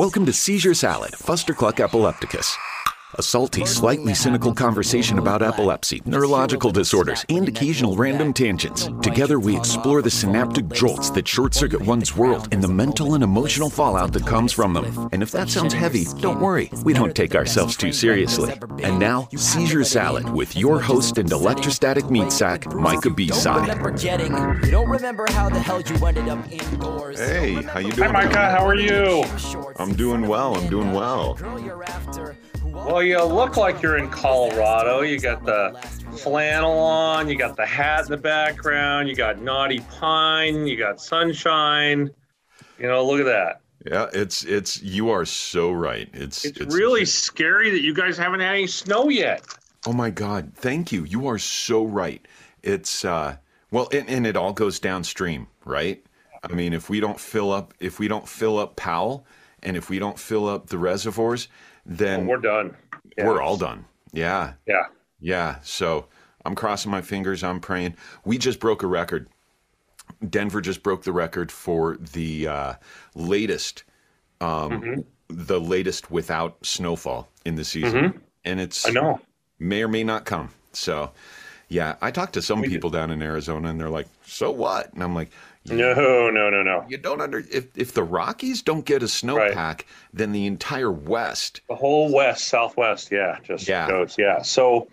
Welcome to Seizure Salad, Fustercluck epilepticus. A salty, slightly cynical conversation about epilepsy, neurological disorders, and occasional random tangents. Together, we explore the synaptic jolts that short circuit one's world and the mental and emotional fallout that comes from them. And if that sounds heavy, don't worry, we don't take ourselves too seriously. And now, Seizure Salad with your host and electrostatic meat sack, Micah B-Side. You don't remember how the hell you ended up. Hey, how you Hi. Micah. How are you? I'm doing well, I'm doing well. Well, you look like you're in Colorado. You got the flannel on, you got the hat in the background, you got knotty pine, you got sunshine. You know, look at that. Yeah, it's it's you are so right. It's It's, really scary that you guys haven't had any snow yet. Oh my god, thank you. You are so right. It's uh well and, and it all goes downstream, right? I mean, if we don't fill up if we don't fill up Powell and if we don't fill up the reservoirs, then We're done. Yeah. we're all done. Yeah. Yeah. Yeah, so I'm crossing my fingers. I'm praying. We just broke a record. Denver just broke the record for the uh, latest, um, the latest without snowfall in the season, and it's I know. may or may not come. So, yeah, I talked to some people down in Arizona, and they're like, "So what?" And I'm like, No, no, no, no. "You don't under if if the Rockies don't get a snowpack, then the entire West." The whole west, southwest, yeah, just Yeah. goes. Yeah. So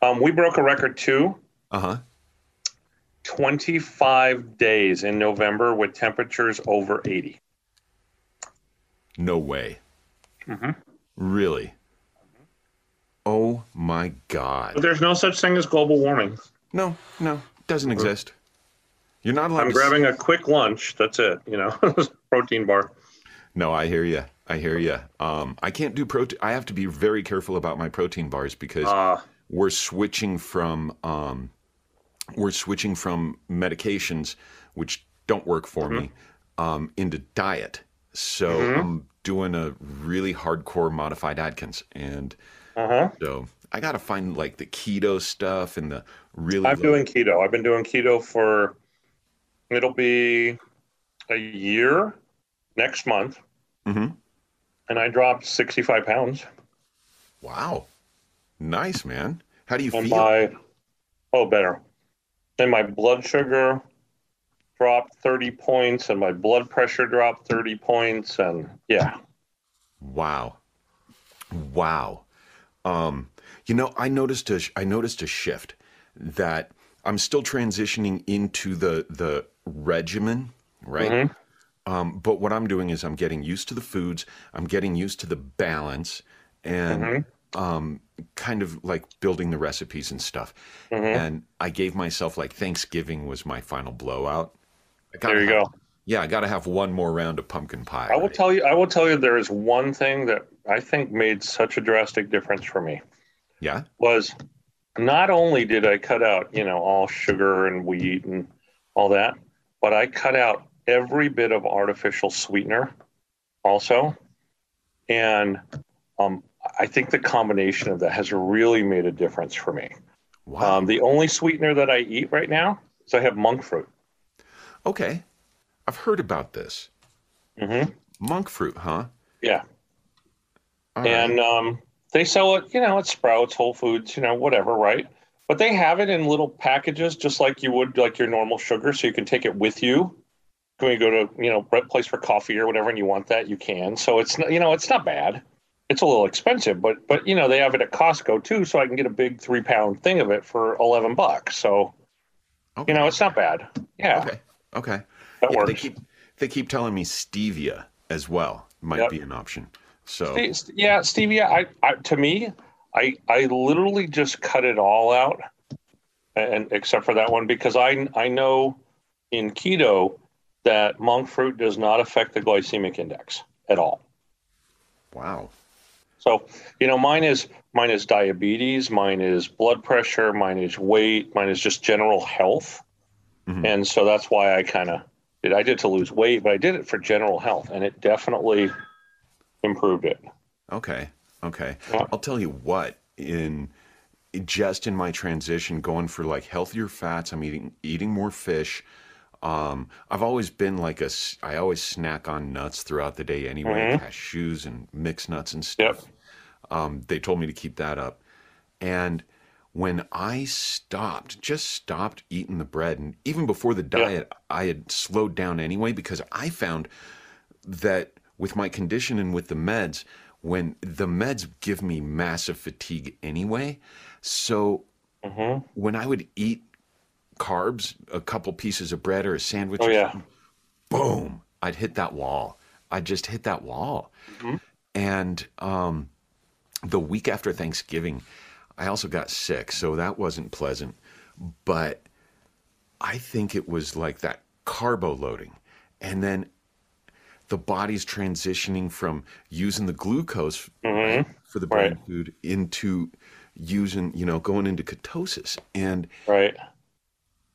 um, we broke a record too. Uh huh. 25 days in November with temperatures over 80. No way. Mm-hmm. Really? Oh my God. But there's no such thing as global warming. No, no, doesn't exist. You're not allowed I'm grabbing a quick lunch. That's it. You know, protein bar. No, I hear you. I hear you. Um, I can't do protein. I have to be very careful about my protein bars because Uh, we're switching from um, we're switching from medications which don't work for me um, into diet. So I'm doing a really hardcore modified Atkins, and uh-huh. so I got to find like the keto stuff and the really. I'm low- doing keto. I've been doing keto for it'll be a year next month, Mhm. and I dropped 65 pounds. Wow, nice man. How do you And feel? my oh better, and my blood sugar dropped 30 points, and my blood pressure dropped 30 points, and yeah. Wow. Wow. Um, you know, I noticed a I noticed a shift that I'm still transitioning into the the regimen, right? Um, but what I'm doing is I'm getting used to the foods, I'm getting used to the balance, and um, kind of like building the recipes and stuff. And I gave myself like Thanksgiving was my final blowout. There you have- go. Yeah, I got to have one more round of pumpkin pie. I will right? tell you. I will tell you. There is one thing that I think made such a drastic difference for me. Yeah. Was not only did I cut out, you know, all sugar and wheat and all that, but I cut out every bit of artificial sweetener, also, and um, I think the combination of that has really made a difference for me. Wow. Um, the only sweetener that I eat right now is I have monk fruit. Okay. I've heard about this. Mm-hmm. Monk fruit, huh? Yeah. All right. and um, they sell it, you know, at Sprouts, Whole Foods, you know, whatever, right? But they have it in little packages, just like you would like your normal sugar, so you can take it with you. When you go to, you know, place for coffee or whatever, and you want that, you can. So it's not, you know, it's not bad. It's a little expensive, but but you know they have it at Costco too, so I can get a big three pound thing of it for eleven bucks. So okay. you know it's not bad. Yeah, okay. Okay. that Yeah, they works. keep they keep telling me stevia as well might Yep. be an option. So Yeah, stevia. I, I to me, I I literally just cut it all out, and except for that one because I I know in keto that monk fruit does not affect the glycemic index at all. wow. So you know, mine is mine is diabetes, mine is blood pressure, mine is weight, mine is just general health, Mhm. and so that's why I kind of did. I did to lose weight, but I did it for general health, and it definitely improved it. Okay. Okay. Yeah. I'll tell you what, in just in my transition going for like healthier fats, I'm eating eating more fish. Um, I've always been like a I always snack on nuts throughout the day anyway, cashews and mixed nuts and stuff. Yep. Um, they told me to keep that up. And when I stopped, just stopped eating the bread, and even before the diet, I had slowed down anyway because I found that with my condition and with the meds, when the meds give me massive fatigue anyway. So when I would eat carbs, a couple pieces of bread or a sandwich, Oh or yeah. boom, I'd hit that wall. I'd just hit that wall. And um, the week after Thanksgiving, I also got sick, so that wasn't pleasant. But I think it was like that carbo loading. And then the body's transitioning from using the glucose mm-hmm. right, for the brain Right. food into using, you know, going into ketosis. And Right.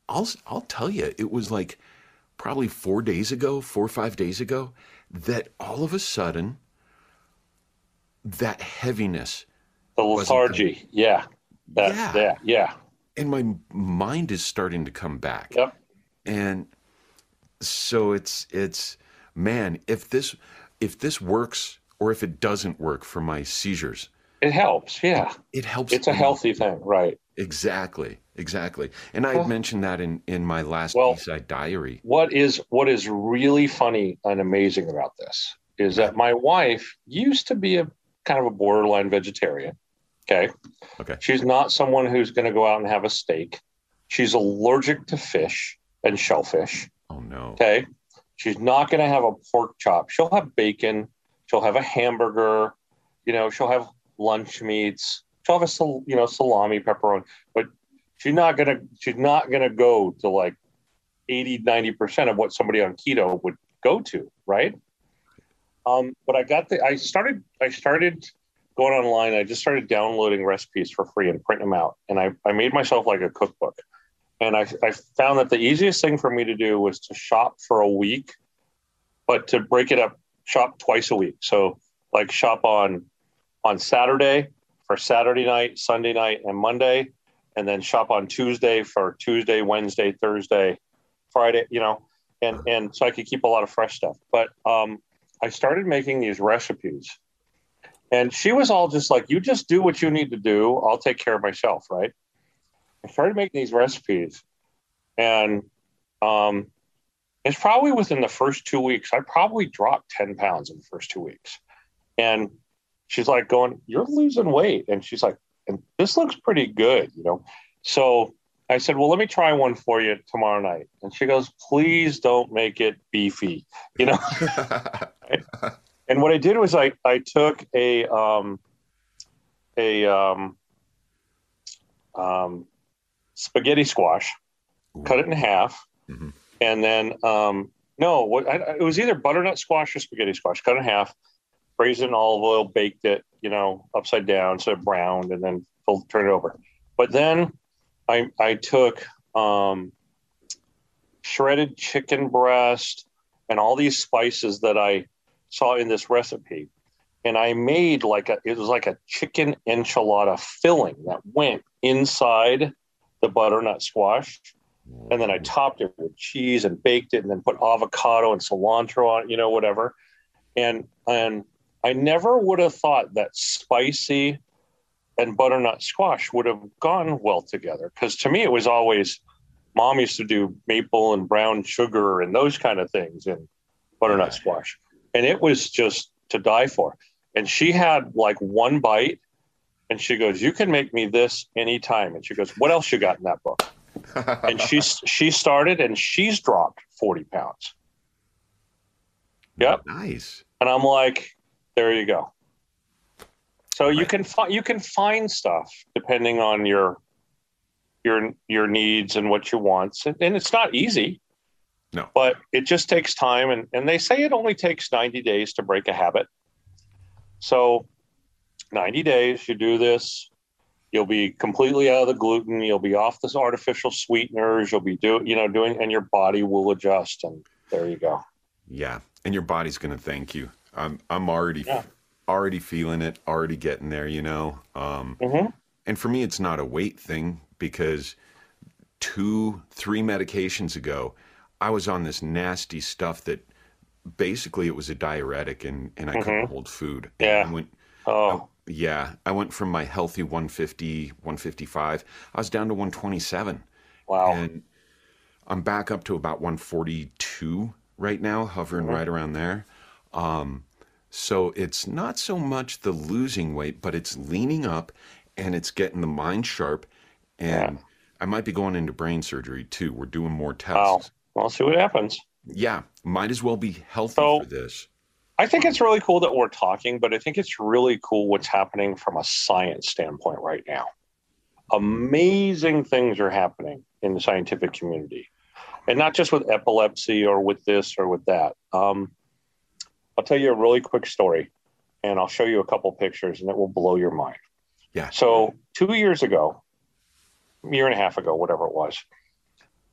I'll I'll tell you, it was like probably four days ago, four or five days ago, that all of a sudden that heaviness The lethargy. Yeah. That, Yeah. yeah. Yeah. and my mind is starting to come back. Yep. And so it's it's man, if this if this works or if it doesn't work for my seizures, It helps. Yeah. it helps. It's a healthy thing. Right. Exactly, exactly. And I had mentioned that in in my last Well- diary. what is what is really funny and amazing about this is that my wife used to be a kind of a borderline vegetarian. Okay. Okay. She's not someone who's going to go out and have a steak. She's allergic to fish and shellfish. Oh no. Okay. She's not going to have a pork chop. She'll have bacon. She'll have a hamburger. You know, she'll have lunch meats. She'll have a you know salami, pepperoni. But she's not gonna she's not gonna go to like 80, 90 percent of what somebody on keto would go to, right? Um, but I got the I started I started going online. I just started downloading recipes for free and printing them out. And I, I made myself like a cookbook. And I, I found that the easiest thing for me to do was to shop for a week, but to break it up, shop twice a week. So like shop on on Saturday for Saturday night, Sunday night, and Monday, and then shop on Tuesday for Tuesday, Wednesday, Thursday, Friday, you know, and and so I could keep a lot of fresh stuff. But um, I started making these recipes, and she was all just like, "You just do what you need to do. I'll take care of myself." Right? I started making these recipes, and um, it's probably within the first two weeks. I probably dropped ten pounds in the first two weeks, and she's like, "Going, you're losing weight," and she's like, "And this looks pretty good," you know. So I said, "Well, let me try one for you tomorrow night," and she goes, "Please don't make it beefy," you know. and what I did was I I took a um a um um spaghetti squash, cut it in half, Mhm. and then um no, what I, it was either butternut squash or spaghetti squash, cut in half, braised it in olive oil, baked it, you know, upside down so it browned, and then fold, turn it over. But then I I took um shredded chicken breast and all these spices that I saw in this recipe. And I made like a, it was like a chicken enchilada filling that went inside the butternut squash. And then I mm. topped it with cheese and baked it and then put avocado and cilantro on it, you know, whatever. And, and I never would have thought that spicy and butternut squash would have gone well together. Cause to me, it was always, mom used to do maple and brown sugar and those kind of things in butternut squash. And it was just to die for. And she had like one bite and she goes, You can make me this anytime. And she goes, What else you got in that book? and she she started and she's dropped 40 pounds. Yep. Nice. And I'm like, there you go. So you can find you can find stuff depending on your your your needs and what you want. And, and it's not easy. No. But it just takes time and, and they say it only takes 90 days to break a habit. So 90 days, you do this, you'll be completely out of the gluten, you'll be off this artificial sweeteners, you'll be doing, you know, doing and your body will adjust and there you go. Yeah, and your body's gonna thank you. I'm I'm already Yeah. already feeling it, already getting there. You know. Um, Mhm. And for me, it's not a weight thing because two, three medications ago, I was on this nasty stuff that basically it was a diuretic and, and I couldn't hold food. And Yeah. Oh, yeah, I went from my healthy 150, 155, I was down to 127. wow. And I'm back up to about 142 right now, hovering Mm-hmm. right around there. Um, so it's not so much the losing weight, but it's leaning up and it's getting the mind sharp. And I might be going into brain surgery too. We're doing more Wow. tests. We'll see what happens. Yeah, might as well be healthy So- for this. I think it's really cool that we're talking, but I think it's really cool what's happening from a science standpoint right now. Amazing things are happening in the scientific community, and not just with epilepsy or with this or with that. Um, I'll tell you a really quick story, and I'll show you a couple pictures, and it will blow your mind. Yeah. So, two years ago, a year and a half ago, whatever it was,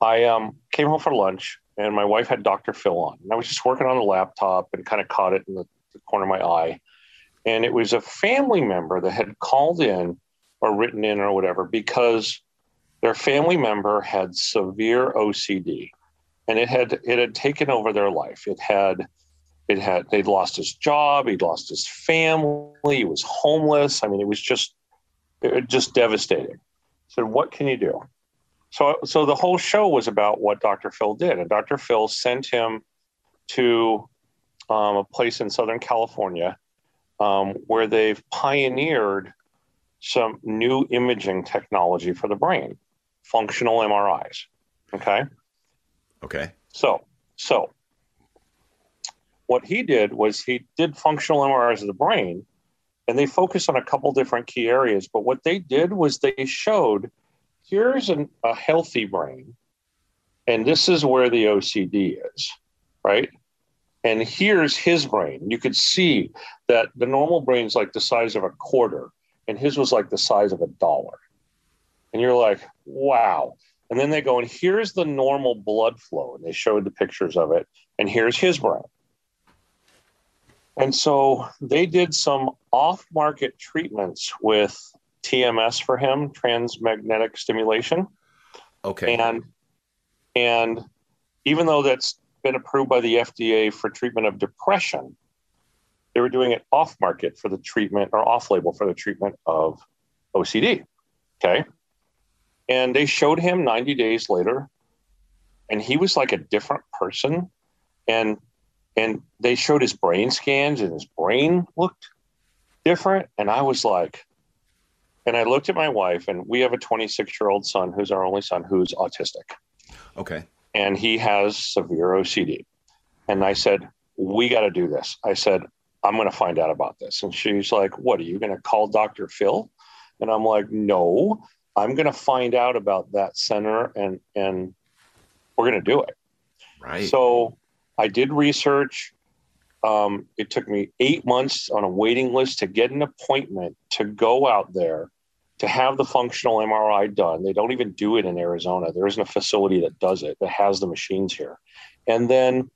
I um, came home for lunch and my wife had Dr. Phil on. And I was just working on the laptop and kind of caught it in the, the corner of my eye. And it was a family member that had called in or written in or whatever because their family member had severe OCD and it had it had taken over their life. It had it had they'd lost his job, he'd lost his family, he was homeless. I mean, it was just it was just devastating. So what can you do? So, so the whole show was about what Dr. Phil did, and Dr. Phil sent him to um, a place in Southern California um, where they've pioneered some new imaging technology for the brain, functional MRIs. Okay, Okay. so so what he did was he did functional MRIs of the brain, and they focused on a couple different key areas. But what they did was they showed here's an, a healthy brain, and this is where the OCD is, right? And here's his brain. You could see that the normal brain's like the size of a quarter, and his was like the size of a dollar. And you're like, wow. And then they go, and here's the normal blood flow. And they showed the pictures of it. And here's his brain. And so they did some off market treatments with TMS for him, transmagnetic stimulation. Okay. And and even though that's been approved by the FDA for treatment of depression, they were doing it off market for the treatment or off label for the treatment of OCD. Okay. And they showed him 90 days later, and he was like a different person. And and they showed his brain scans, and his brain looked different. And I was like, and I looked at my wife, and we have a 26 year old son who's our only son who's autistic okay. and he has severe OCD. And I said, We got to do this. I said, I'm going to find out about this. And she's like, What are you going to call Dr. Phil? And I'm like, No, I'm going to find out about that center and, and we're going to do it. Right. So I did research. Um, it took me eight months on a waiting list to get an appointment to go out there to have the functional MRI done. They don't even do it in Arizona. There isn't a facility that does it that has the machines here. And then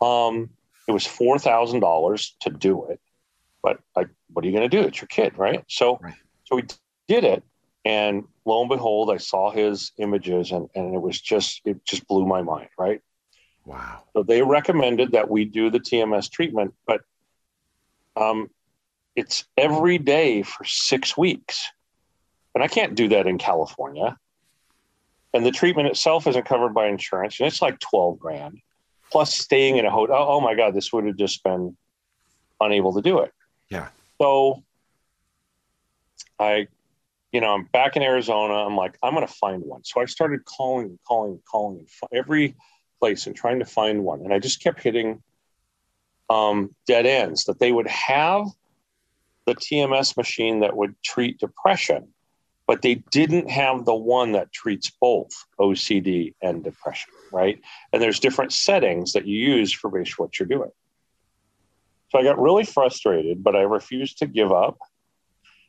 um, it was four thousand dollars to do it. But like, what are you going to do? It's your kid, right? So, Right. so we did it, and lo and behold, I saw his images, and and it was just it just blew my mind, right? Wow. So they recommended that we do the TMS treatment, but um, it's every day for six weeks. And I can't do that in California. And the treatment itself isn't covered by insurance, and it's like 12 grand plus staying in a hotel. Oh my God, this would have just been unable to do it. Yeah. So I, you know, I'm back in Arizona. I'm like, I'm going to find one. So I started calling and calling and calling and every place and trying to find one. And I just kept hitting um, dead ends that they would have the TMS machine that would treat depression, but they didn't have the one that treats both OCD and depression, right? And there's different settings that you use for based what you're doing. So I got really frustrated, but I refused to give up.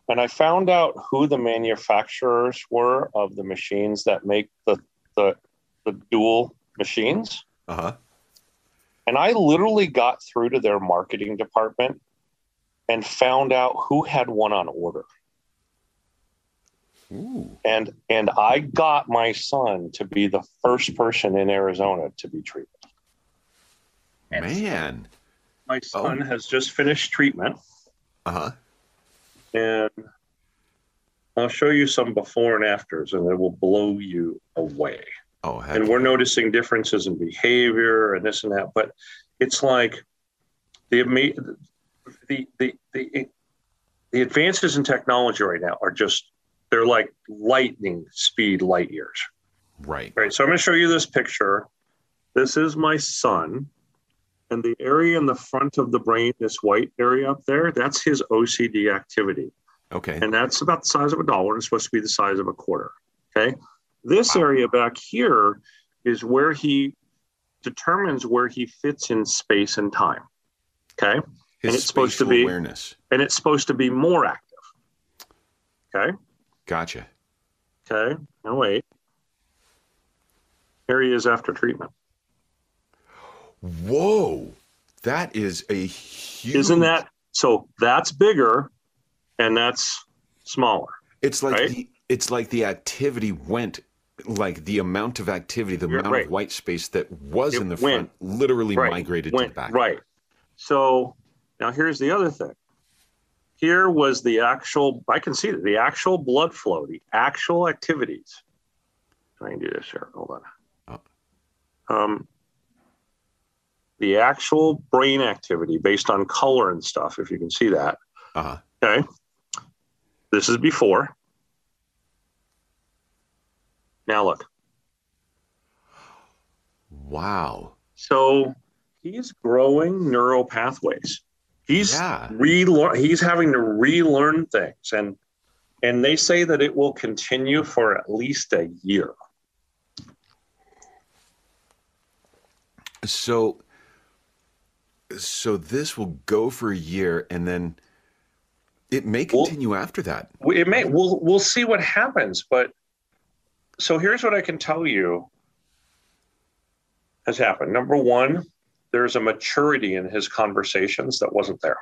And I found out who the manufacturers were of the machines that make the the, the dual machines. Uh huh. And I literally got through to their marketing department and found out who had one on order. Ooh. And and I got my son to be the first person in Arizona to be treated. Man. My son has just finished treatment, Uh huh. and I'll show you some before and afters, and it will blow you away. Oh, and we're noticing differences in behavior and this and that but it's like the the the the, the advances in technology right now are just they're like lightning speed light years right. right so i'm going to show you this picture this is my son and the area in the front of the brain this white area up there that's his ocd activity Okay. and that's about the size of a dollar and it's supposed to be the size of a quarter. Okay. This Wow. area back here is where he determines where he fits in space and time. Okay. His and it's supposed to be- awareness. And it's supposed to be more active. Okay. Gotcha. Okay. Now wait. Here he is after treatment. Whoa. That is a huge. Isn't that so? That's bigger and that's smaller. It's like right? the it's like the activity went like the amount of activity, the You're amount right. of white space that was It in the went. front literally Right. migrated to the back. Right. So now here's the other thing. Here was the actual, I can see the actual blood flow, the actual activities. Try and do this here. Hold on. Um, the actual brain activity based on color and stuff, if you can see that. Uh-huh. Okay. This is before. Now look. Wow. So he's growing neural pathways. He's Yeah. relearn. He's having to relearn things, and and they say that it will continue for at least a year. So so this will go for a year and then it may Well- continue after that. It may. We'll we'll see what happens, but so here's what I can tell you has happened. Number one, there's a maturity in his conversations that wasn't there.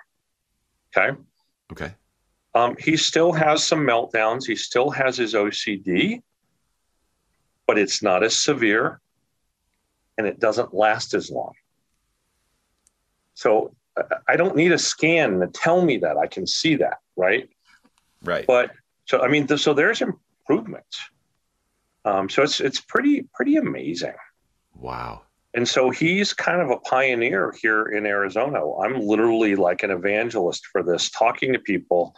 Okay. Okay. Um, he still has some meltdowns. He still has his OCD, but it's not as severe and it doesn't last as long. So I- I don't need a scan to tell me that. I can see that, right? Right. But so I mean, th- so there's improvements. Um, so it's it's pretty pretty amazing. Wow. And so he's kind of a pioneer here in Arizona. I'm literally like an evangelist for this, talking to people,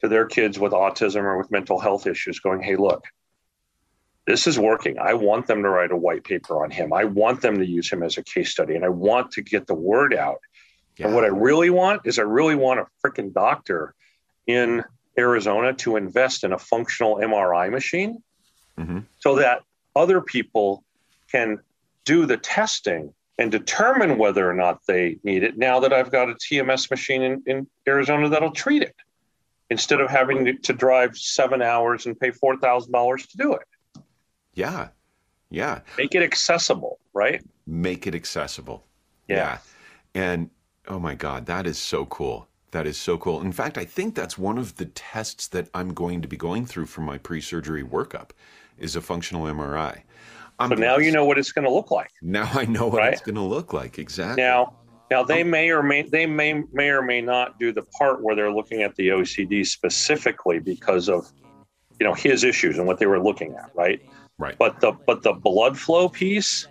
to their kids with autism or with mental health issues, going, hey, look, this is working. I want them to write a white paper on him. I want them to use him as a case study, and I want to get the word out. Yeah. And what I really want is I really want a freaking doctor in Arizona to invest in a functional MRI machine Mhm. so that other people can do the testing and determine whether or not they need it now that I've got a TMS machine in, in Arizona that'll treat it instead of having to, to drive seven hours and pay $4,000 to do it. Yeah. Yeah. Make it accessible, right? Make it accessible. Yeah. And oh my God, that is so cool. That is so cool. In fact, I think that's one of the tests that I'm going to be going through for my pre-surgery workup is a functional MRI. I'm So now you know what it's going to look like. Now I know what Right? it's going to look like exactly. Now, now they may or may they may may or may not do the part where they're looking at the OCD specifically because of you know his issues and what they were looking at, right? right. But the but the blood flow piece,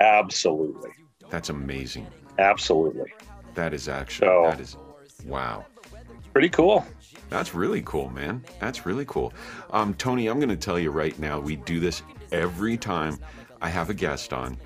absolutely, That's amazing. absolutely, That is actually So- that is wow. pretty cool. That's really cool, man. That's really cool. Um, Tony, I'm going to tell you right now, we do this every time I have a guest on.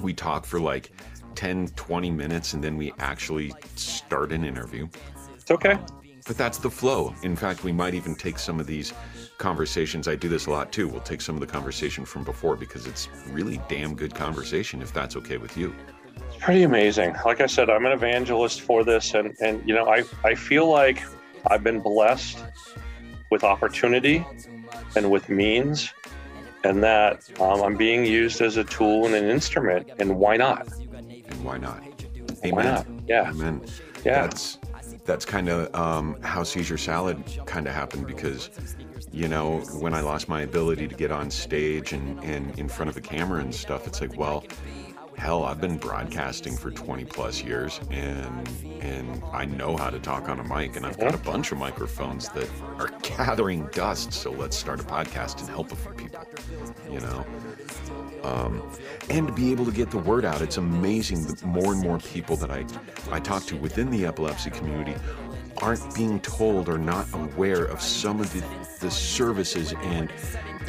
We talk for like 10, 20 minutes, and then we actually start an interview. It's okay. But that's the flow. In fact, we might even take some of these conversations. I do this a lot too. We'll take some of the conversation from before because it's really damn good conversation, if that's okay with you. It's pretty amazing. Like I said, I'm an evangelist for this, and and you know I I feel like I've been blessed with opportunity and with means, and that um, I'm being used as a tool and an instrument. And why not? And why not? Why not? Yeah, Amen. yeah. That's that's kind of um, how Seizure Salad kind of happened because, you know, when I lost my ability to get on stage and, and in front of a camera and stuff, it's like, well, hell, I've been broadcasting for 20 plus years and and I know how to talk on a mic and I've got a bunch of microphones that are gathering dust. So let's start a podcast and help a few people, you know. Um, and to be able to get the word out. It's amazing that more and more people that I, I talk to within the epilepsy community aren't being told or not aware of some of the, the services and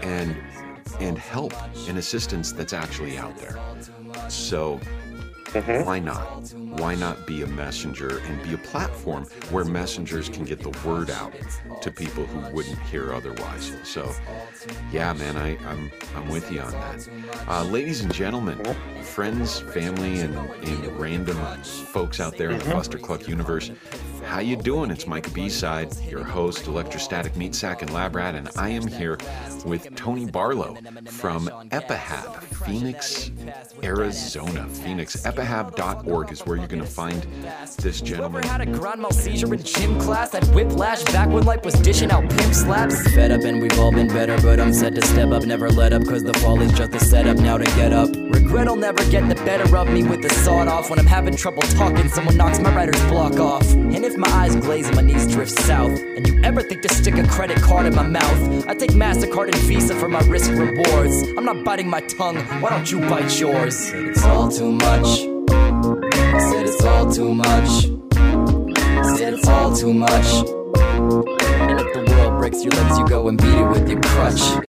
and and help and assistance that's actually out there. So mm-hmm. why not? Why not be a messenger and be a platform where messengers can get the word out to people who wouldn't hear otherwise? So, yeah, man, I, I'm I'm with you on that. Uh, ladies and gentlemen, mm-hmm. friends, family, and, and random folks out there in the mm-hmm. Fustercluck universe, how you doing? It's Mike B-Side, your host, Electrostatic Meat Sack and Lab Rat, and I am here with Tony Barlow from Epihab, Phoenix, Arizona. Phoenix, epihab.org is where you're going to find this gentleman. Ever had a grand mal seizure in gym class? That whiplash back when life was dishing out pimp slaps? Fed up and we've all been better, but I'm set to step up. Never let up, cause the fall is just a setup now to get up. Regret'll never get the better of me with the sawed off. When I'm having trouble talking, someone knocks my writer's block off. And if my eyes glaze and my knees drift south, and you ever think to stick a credit card in my mouth, I take MasterCard and Visa for my risk rewards. I'm not biting my tongue, why don't you bite yours? It's all too much. Said it's all too much. Said it's all too much. And if the world breaks your legs, you go and beat it with your crutch.